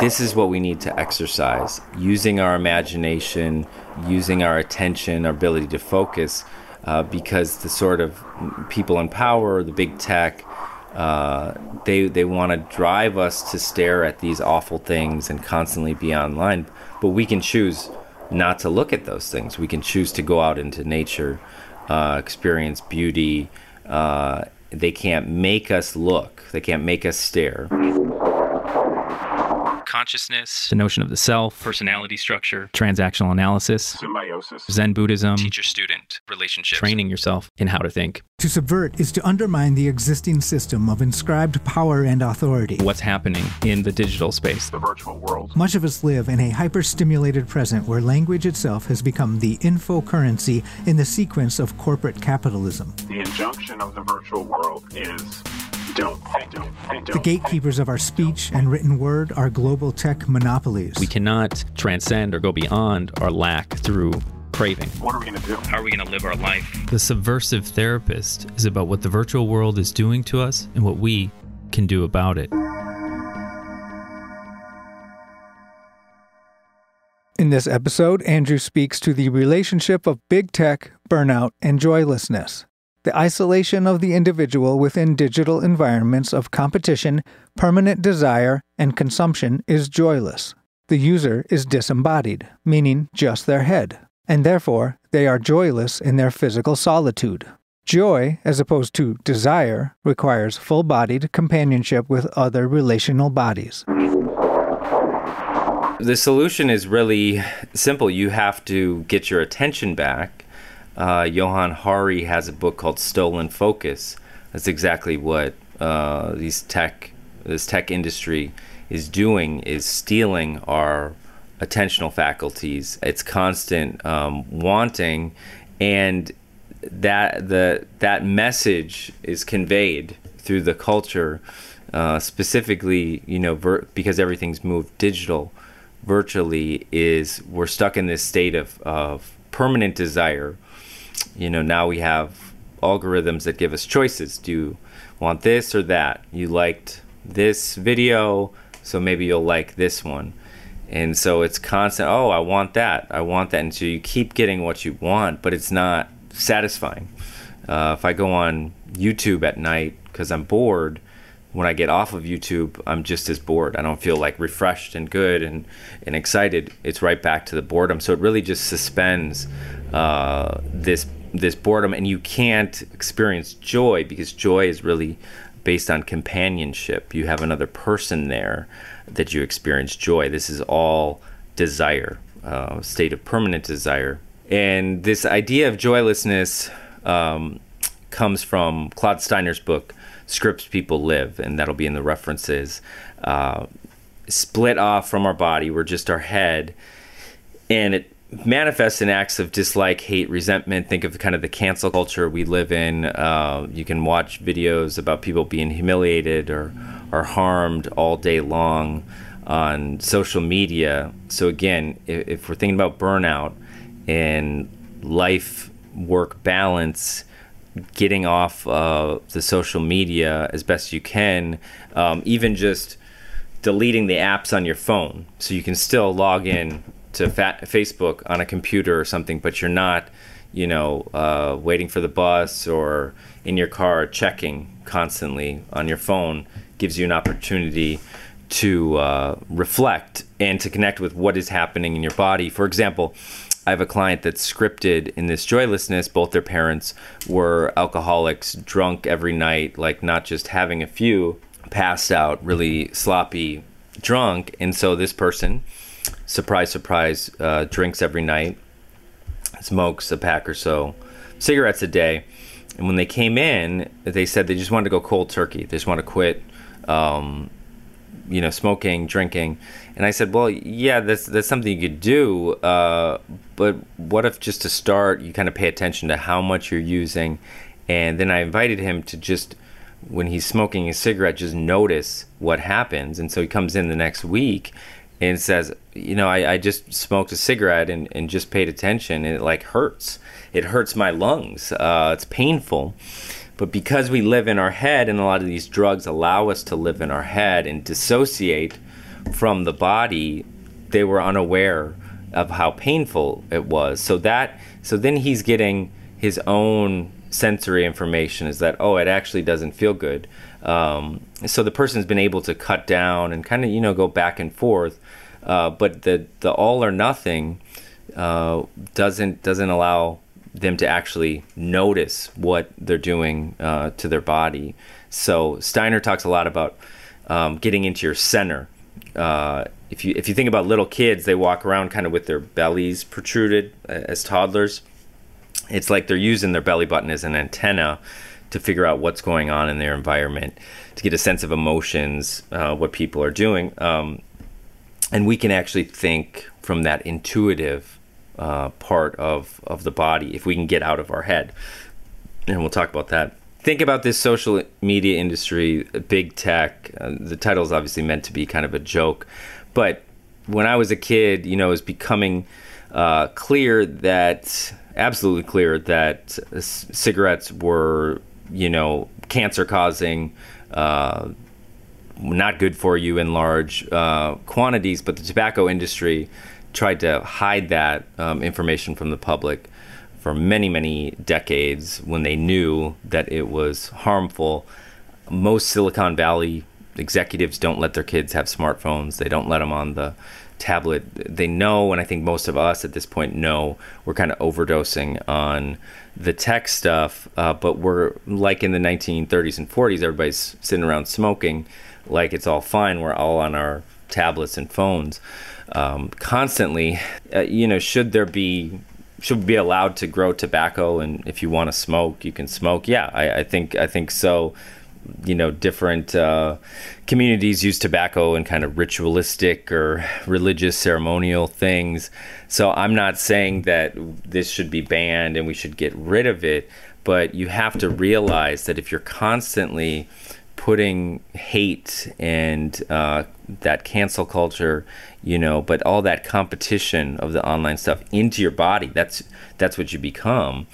This is what we need to exercise using our imagination, using our attention, our ability to focus, uh, because the sort of people in power, the big tech, uh, they they want to drive us to stare at these awful things and constantly be online. But we can choose not to look at those things. We can choose to go out into nature, uh, experience beauty. Uh, they can't make us look. They can't make us stare consciousness, the notion of the self, personality structure, transactional analysis, symbiosis, Zen Buddhism, teacher student relationships, training yourself in how to think. To subvert is to undermine the existing system of inscribed power and authority. What's happening in the digital space, the virtual world. Much of us live in a hyper-stimulated present where language itself has become the info currency in the sequence of corporate capitalism. The injunction of the virtual world is. The gatekeepers of our speech and written word are global tech monopolies. We cannot transcend or go beyond our lack through craving. What are we going to do? How are we going to live our life? The Subversive Therapist is about what the virtual world is doing to us and what we can do about it. In this episode, Andrew speaks to the relationship of big tech, burnout, and joylessness the isolation of the individual within digital environments of competition, permanent desire, and consumption is joyless. The user is disembodied, meaning just their head, and therefore they are joyless in their physical solitude. Joy, as opposed to desire, requires full bodied companionship with other relational bodies. The solution is really simple. You have to get your attention back uh, Johann Hari has a book called Stolen Focus. That's exactly what uh, these tech, this tech industry is doing is stealing our attentional faculties. It's constant um, wanting, and that the that message is conveyed through the culture, uh, specifically, you know, ver- because everything's moved digital, virtually is we're stuck in this state of, of permanent desire you know, now we have algorithms that give us choices. Do you want this or that? You liked this video, so maybe you'll like this one. And so it's constant, oh, I want that. I want that. And so you keep getting what you want, but it's not satisfying. Uh, if I go on YouTube at night because I'm bored, when I get off of YouTube, I'm just as bored. I don't feel like refreshed and good and, and excited. It's right back to the boredom. So it really just suspends uh, this this boredom, and you can't experience joy because joy is really based on companionship. You have another person there that you experience joy. This is all desire, uh, state of permanent desire, and this idea of joylessness um, comes from Claude Steiner's book. Scripts people live, and that'll be in the references. Uh, split off from our body, we're just our head, and it manifests in acts of dislike, hate, resentment. Think of kind of the cancel culture we live in. Uh, you can watch videos about people being humiliated or, or harmed all day long on social media. So, again, if, if we're thinking about burnout and life work balance, getting off uh, the social media as best you can, um, even just deleting the apps on your phone so you can still log in to fa- Facebook on a computer or something, but you're not, you know, uh, waiting for the bus or in your car checking constantly on your phone gives you an opportunity to uh, reflect and to connect with what is happening in your body. For example, I have a client that's scripted in this joylessness. Both their parents were alcoholics, drunk every night, like not just having a few, passed out, really sloppy, drunk. And so this person surprise, surprise, uh, drinks every night, smokes a pack or so, cigarettes a day. And when they came in, they said they just wanted to go cold turkey. They just want to quit, um, you know, smoking, drinking. And I said, well, yeah, that's that's something you could do. Uh, but what if just to start, you kind of pay attention to how much you're using, and then I invited him to just when he's smoking a cigarette, just notice what happens. And so he comes in the next week and says, you know, I, I just smoked a cigarette and, and just paid attention and it like hurts. It hurts my lungs. Uh, it's painful. But because we live in our head, and a lot of these drugs allow us to live in our head and dissociate from the body, they were unaware of how painful it was. So that so then he's getting his own sensory information is that oh it actually doesn't feel good. Um, so the person's been able to cut down and kind of you know go back and forth uh, but the the all or nothing uh, doesn't doesn't allow them to actually notice what they're doing uh, to their body. So Steiner talks a lot about um, getting into your center. Uh, if you if you think about little kids they walk around kind of with their bellies protruded uh, as toddlers it's like they're using their belly button as an antenna to figure out what's going on in their environment, to get a sense of emotions, uh, what people are doing. Um, and we can actually think from that intuitive uh, part of, of the body if we can get out of our head. And we'll talk about that. Think about this social media industry, big tech. Uh, the title is obviously meant to be kind of a joke. But when I was a kid, you know, it was becoming uh, clear that absolutely clear that c- cigarettes were, you know, cancer causing, uh, not good for you in large uh, quantities, but the tobacco industry tried to hide that um, information from the public for many, many decades when they knew that it was harmful. Most Silicon Valley executives don't let their kids have smartphones. They don't let them on the tablet, they know, and I think most of us at this point know, we're kind of overdosing on the tech stuff. Uh, but we're like in the 1930s and 40s, everybody's sitting around smoking like it's all fine. We're all on our tablets and phones um, constantly. Uh, you know, should there be should be allowed to grow tobacco and if you want to smoke you can smoke yeah I, I think i think so you know different uh, communities use tobacco in kind of ritualistic or religious ceremonial things. So i'm not saying that this should be banned and we should get rid of it but you have to realize that if you're constantly putting hate and uh, that cancel culture you know but all that competition of the online stuff into your body that's that's what you become.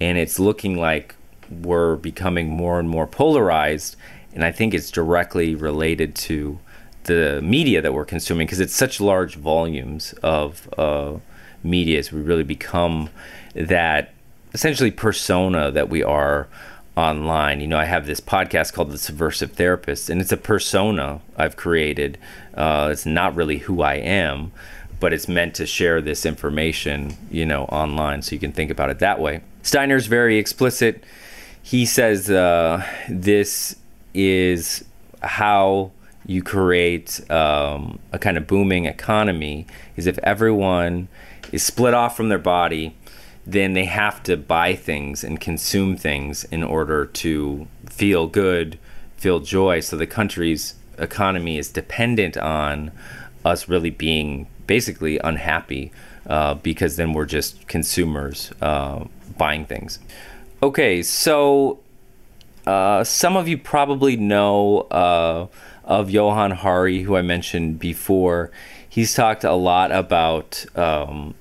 And it's looking like we're becoming more and more polarized, and I think it's directly related to the media that we're consuming because it's such large volumes of uh, media as we really become that essentially persona that we are online. You know, I have this podcast called The Subversive Therapist, and it's a persona I've created. Uh, it's not really who I am, but it's meant to share this information, you know, online. So you can think about it that way. Steiner's very explicit he says uh, this is how you create um, a kind of booming economy is if everyone is split off from their body then they have to buy things and consume things in order to feel good feel joy. So the country's economy is dependent on us really being basically unhappy uh, because then we're just consumers uh, buying things Okay, so uh, some of you probably know uh, of Johann Hari, who I mentioned before. He's talked a lot about um,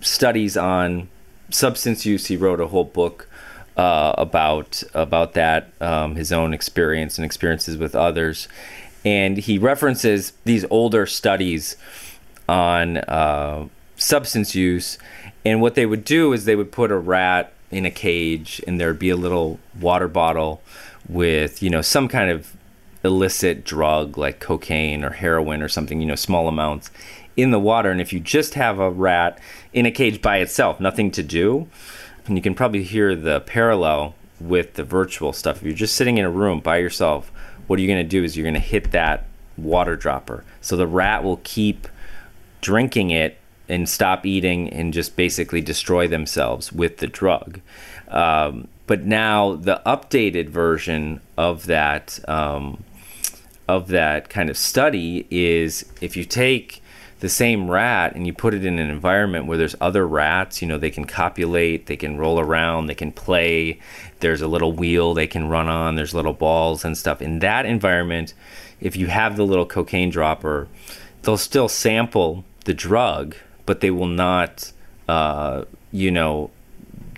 studies on substance use. He wrote a whole book uh, about about that, um, his own experience and experiences with others, and he references these older studies on uh, substance use. And what they would do is they would put a rat in a cage and there'd be a little water bottle with you know some kind of illicit drug like cocaine or heroin or something you know small amounts in the water. And if you just have a rat in a cage by itself nothing to do and you can probably hear the parallel with the virtual stuff. If you're just sitting in a room by yourself what are you going to do is you're going to hit that water dropper. So the rat will keep drinking it and stop eating and just basically destroy themselves with the drug. Um, but now the updated version of that um, of that kind of study is if you take the same rat and you put it in an environment where there's other rats, you know, they can copulate, they can roll around, they can play. There's a little wheel they can run on, there's little balls and stuff. In that environment, if you have the little cocaine dropper, they'll still sample the drug but they will not, uh, you know,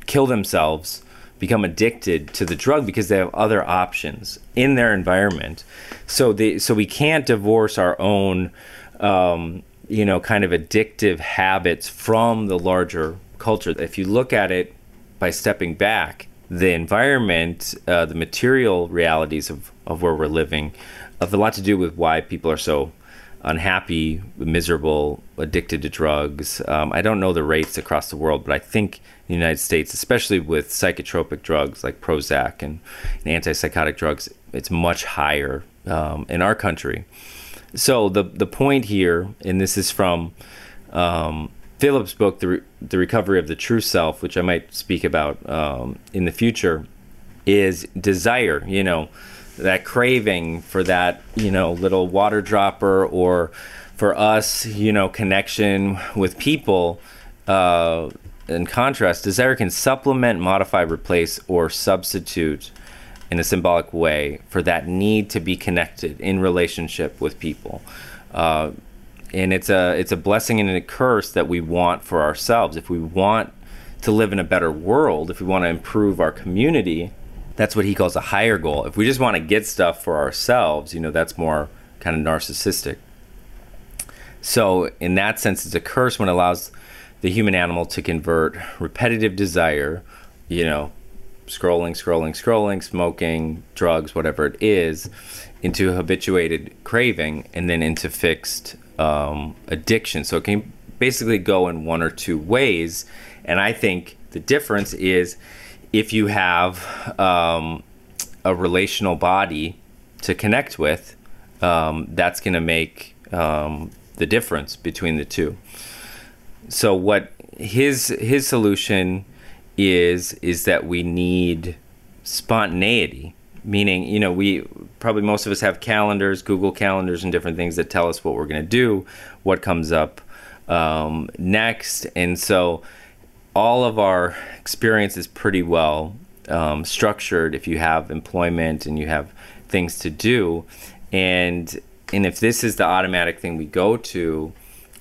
kill themselves become addicted to the drug because they have other options in their environment. So they so we can't divorce our own um, you know kind of addictive habits from the larger culture. If you look at it by stepping back, the environment, uh, the material realities of, of where we're living, have a lot to do with why people are so unhappy, miserable, addicted to drugs. Um, I don't know the rates across the world, but I think in the United States, especially with psychotropic drugs like Prozac and, and antipsychotic drugs, it's much higher um, in our country. So the the point here, and this is from um, Phillips' book, the Re- the Recovery of the True Self, which I might speak about um, in the future, is desire. You know that craving for that you know little water dropper or for us you know connection with people uh, in contrast desire can supplement modify replace or substitute in a symbolic way for that need to be connected in relationship with people. Uh, and it's a it's a blessing and a curse that we want for ourselves. If we want to live in a better world if we want to improve our community that's what he calls a higher goal. If we just want to get stuff for ourselves, you know, that's more kind of narcissistic. So, in that sense, it's a curse when it allows the human animal to convert repetitive desire, you know, scrolling, scrolling, scrolling, smoking, drugs, whatever it is, into habituated craving and then into fixed um, addiction. So, it can basically go in one or two ways. And I think the difference is if you have um, a relational body to connect with, um, that's going to make um, the difference between the two. So what his his solution is is that we need spontaneity, meaning you know we probably most of us have calendars, Google calendars, and different things that tell us what we're going to do, what comes up um, next, and so all of our experience is pretty well um, structured if you have employment and you have things to do. And and if this is the automatic thing we go to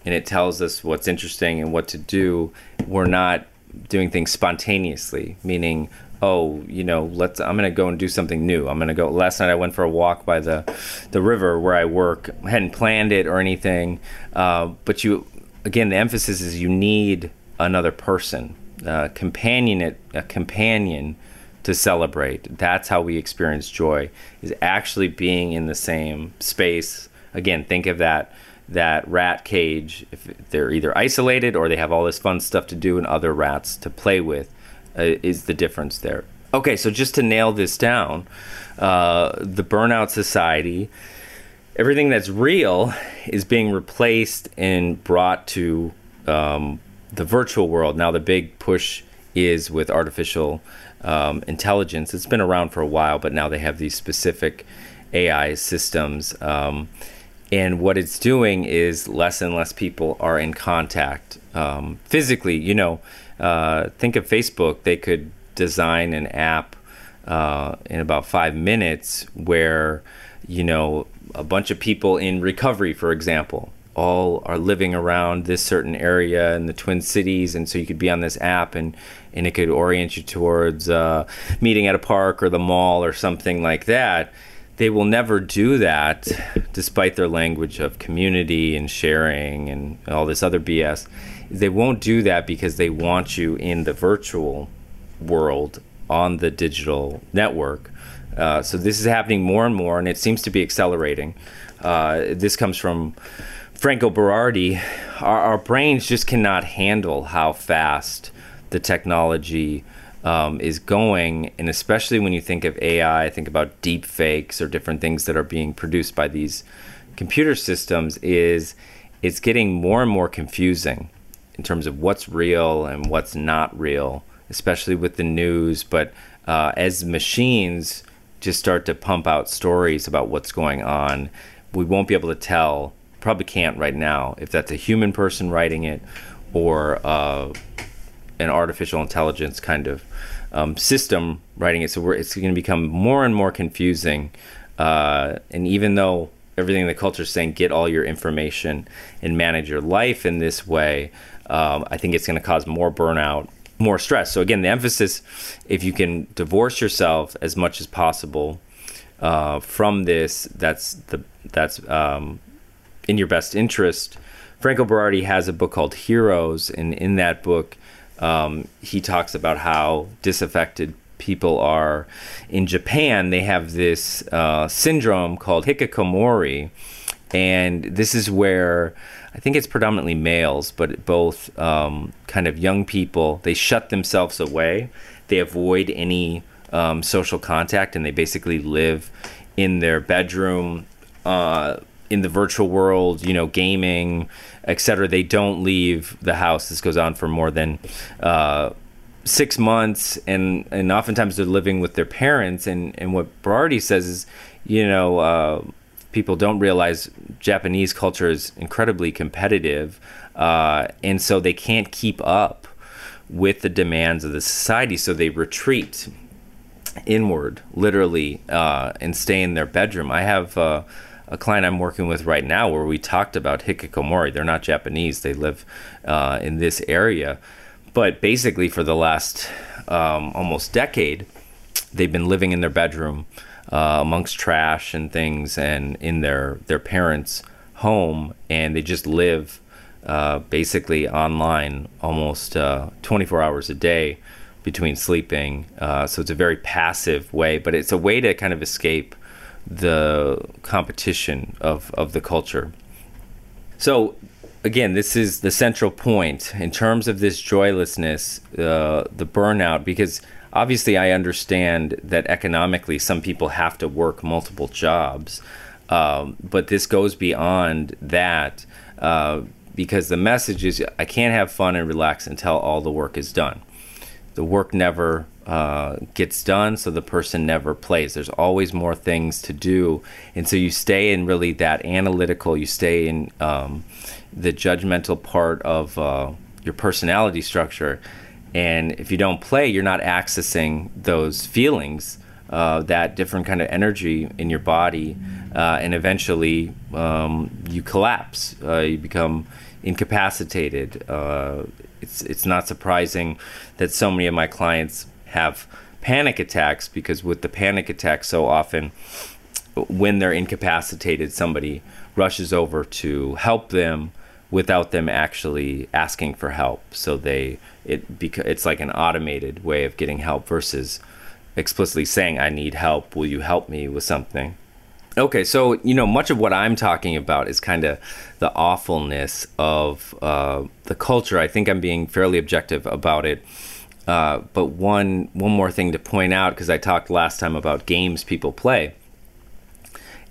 and it tells us what's interesting and what to do we're not doing things spontaneously meaning oh you know let's i'm going to go and do something new. I'm going to go last night i went for a walk by the the river where i work. I hadn't planned it or anything uh, but you again the emphasis is you need another person, uh, companion a companion to celebrate. That's how we experience joy is actually being in the same space. Again, think of that that rat cage. If they're either isolated or they have all this fun stuff to do and other rats to play with, uh, is the difference there. Okay, so just to nail this down, uh, the burnout society, everything that's real is being replaced and brought to um, the virtual world. Now, the big push is with artificial um, intelligence. It's been around for a while, but now they have these specific AI systems. Um, and what it's doing is less and less people are in contact um, physically. You know, uh, think of Facebook. They could design an app uh, in about five minutes where, you know, a bunch of people in recovery, for example, all are living around this certain area in the Twin Cities, and so you could be on this app and and it could orient you towards uh, meeting at a park or the mall or something like that. They will never do that, despite their language of community and sharing and all this other BS. They won't do that because they want you in the virtual world on the digital network. Uh, so this is happening more and more, and it seems to be accelerating. Uh, this comes from Franco Berardi, our, our, brains just cannot handle how fast the technology um, is going, and especially when you think of AI, think about deep fakes or different things that are being produced by these computer systems. Is it's getting more and more confusing in terms of what's real and what's not real, especially with the news. But uh, as machines just start to pump out stories about what's going on, we won't be able to tell probably can't right now if that's a human person writing it or uh, an artificial intelligence kind of um, system writing it. So it's going to become more and more confusing. Uh, and even though everything in the culture is saying get all your information and manage your life in this way, um, I think it's going to cause more burnout more stress. So again, the emphasis, if you can divorce yourself as much as possible uh, from this, that's the that's um, in your best interest. Franco Berardi has a book called Heroes, and in that book, um, he talks about how disaffected people are. In Japan, they have this uh, syndrome called hikikomori, and this is where I think it's predominantly males, but both um, kind of young people, they shut themselves away. They avoid any um, social contact and they basically live in their bedroom, uh, in the virtual world, you know, gaming, etc. They don't leave the house. This goes on for more than uh, six months, and and oftentimes they're living with their parents. And and what Berardi says is, you know. Uh, people don't realize Japanese culture is incredibly competitive, uh, and so they can't keep up with the demands of the society. So they retreat inward, literally, uh, and stay in their bedroom. I have uh, a client I'm working with right now where we talked about hikikomori. They're not Japanese; they live uh, in this area, but basically for the last um, almost decade, they've been living in their bedroom uh, amongst trash and things, and in their their parents' home, and they just live uh, basically online almost uh, 24 hours a day between sleeping. Uh, so it's a very passive way, but it's a way to kind of escape the competition of, of the culture. So again, this is the central point in terms of this joylessness, uh, the burnout, because obviously I understand that economically some people have to work multiple jobs, um, but this goes beyond that uh, because the message is I can't have fun and relax until all the work is done. The work never uh, gets done, so the person never plays. There's always more things to do, and so you stay in really that analytical. You stay in um, the judgmental part of uh, your personality structure, and if you don't play, you're not accessing those feelings, uh, that different kind of energy in your body, uh, and eventually um, you collapse. Uh, you become incapacitated. It's it's not surprising that so many of my clients have panic attacks because with the panic attacks so often when they're incapacitated somebody rushes over to help them without them actually asking for help. So they it beca- it's like an automated way of getting help versus explicitly saying i need help. Will you help me with something? Okay so you know much of what i'm talking about is kind of the awfulness of uh, the culture. I think i'm being fairly objective about it uh, but one one more thing to point out because I talked last time about games people play.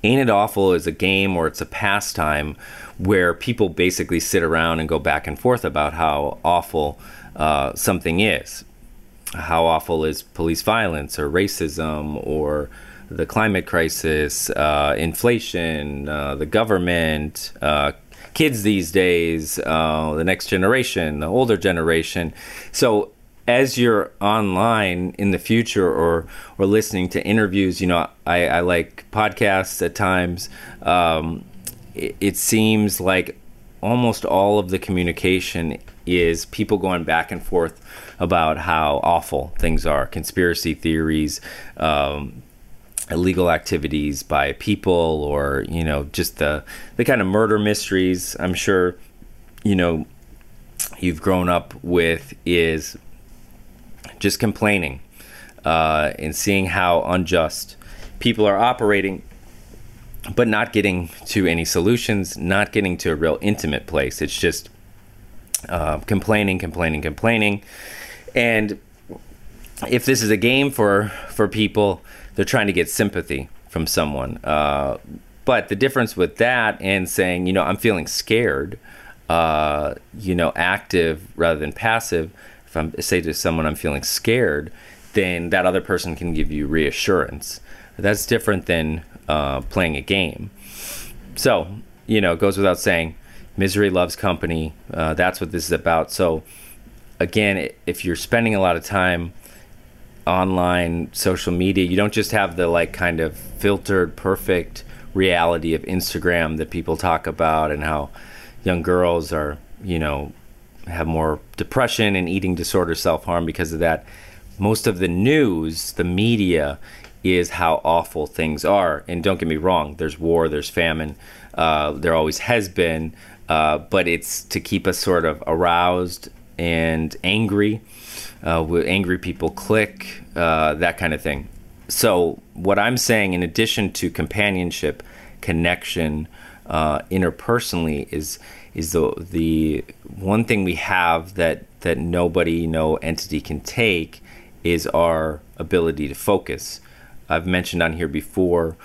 Ain't It Awful is a game or it's a pastime where people basically sit around and go back and forth about how awful uh, something is. How awful is police violence or racism or the climate crisis, uh, inflation, uh, the government, uh, kids these days, uh, the next generation, the older generation. So as you're online in the future or or listening to interviews, you know, I, I like podcasts at times. Um, it, it, seems like almost all of the communication is people going back and forth about how awful things are, conspiracy theories. Um, illegal activities by people or you know just the the kind of murder mysteries i'm sure you know you've grown up with is just complaining uh, and seeing how unjust people are operating, but not getting to any solutions, not getting to a real intimate place. It's just uh, complaining, complaining, complaining. And if this is a game for for people, they're trying to get sympathy from someone. Uh, but the difference with that and saying, you know, I'm feeling scared, uh, you know, active rather than passive, if I say to someone I'm feeling scared, then that other person can give you reassurance. That's different than uh, playing a game. So, you know, it goes without saying, misery loves company. Uh, that's what this is about. So, again, if you're spending a lot of time online social media, you don't just have the like kind of filtered, perfect reality of Instagram that people talk about and how young girls are, you know, have more depression and eating disorder, self harm because of that. Most of the news, the media, is how awful things are. And don't get me wrong, there's war, there's famine, uh, there always has been, uh, but it's to keep us sort of aroused and angry. Uh, angry people click, uh, that kind of thing. So, what I'm saying, in addition to companionship, connection, uh, interpersonally, is is the the one thing we have that that nobody, no entity can take, is our ability to focus. I've mentioned on here before,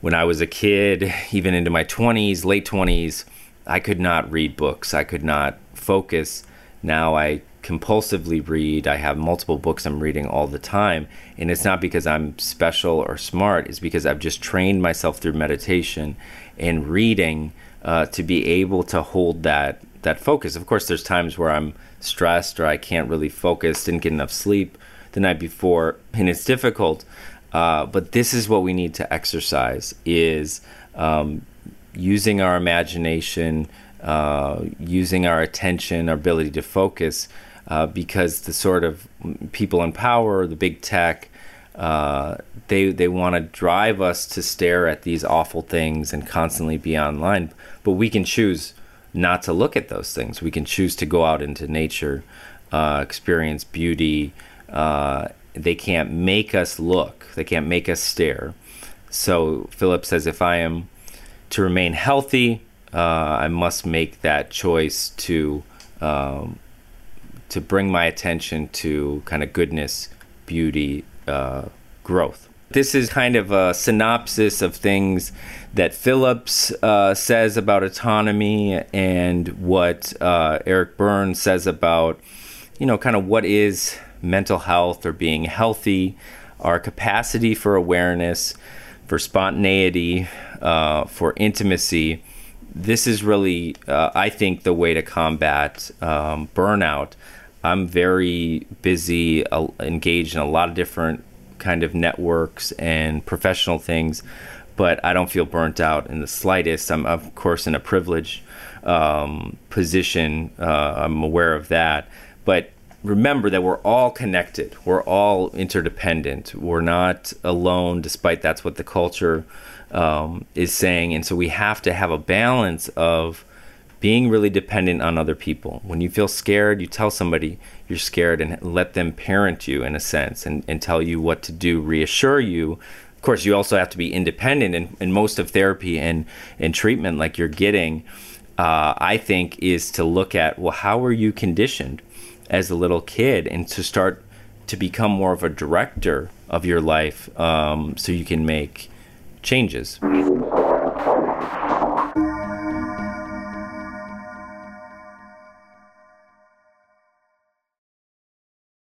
when I was a kid, even into my 20s, late 20s, I could not read books. I could not focus. Now I compulsively read. I have multiple books I'm reading all the time. And it's not because I'm special or smart, it's because I've just trained myself through meditation and reading uh, to be able to hold that that focus. Of course, there's times where I'm stressed or I can't really focus, didn't get enough sleep the night before, and it's difficult. Uh, but this is what we need to exercise: is um, using our imagination, uh, using our attention, our ability to focus uh, because the sort of people in power, the big tech, uh, they they want to drive us to stare at these awful things and constantly be online. But we can choose not to look at those things. We can choose to go out into nature, uh, experience beauty. Uh, they can't make us look. They can't make us stare. So Phillips says, if I am to remain healthy, uh, I must make that choice to um, to bring my attention to kind of goodness, beauty, uh, growth. This is kind of a synopsis of things that Phillips uh, says about autonomy and what uh, Eric Berne says about, you know, kind of what is mental health or being healthy, our capacity for awareness, for spontaneity, uh, for intimacy. This is really, uh, I think, the way to combat um, burnout I'm very busy, uh, engaged in a lot of different kind of networks and professional things, but I don't feel burnt out in the slightest. I'm of course in a privileged um, position. Uh, I'm aware of that, but remember that we're all connected. We're all interdependent. We're not alone, despite that's what the culture um, is saying. And so we have to have a balance of being really dependent on other people. When you feel scared, you tell somebody you're scared and let them parent you in a sense and, and tell you what to do, reassure you. Of course, you also have to be independent, and, and most of therapy and, and treatment, like you're getting, uh, I think, is to look at well, how were you conditioned as a little kid and to start to become more of a director of your life um, so you can make changes.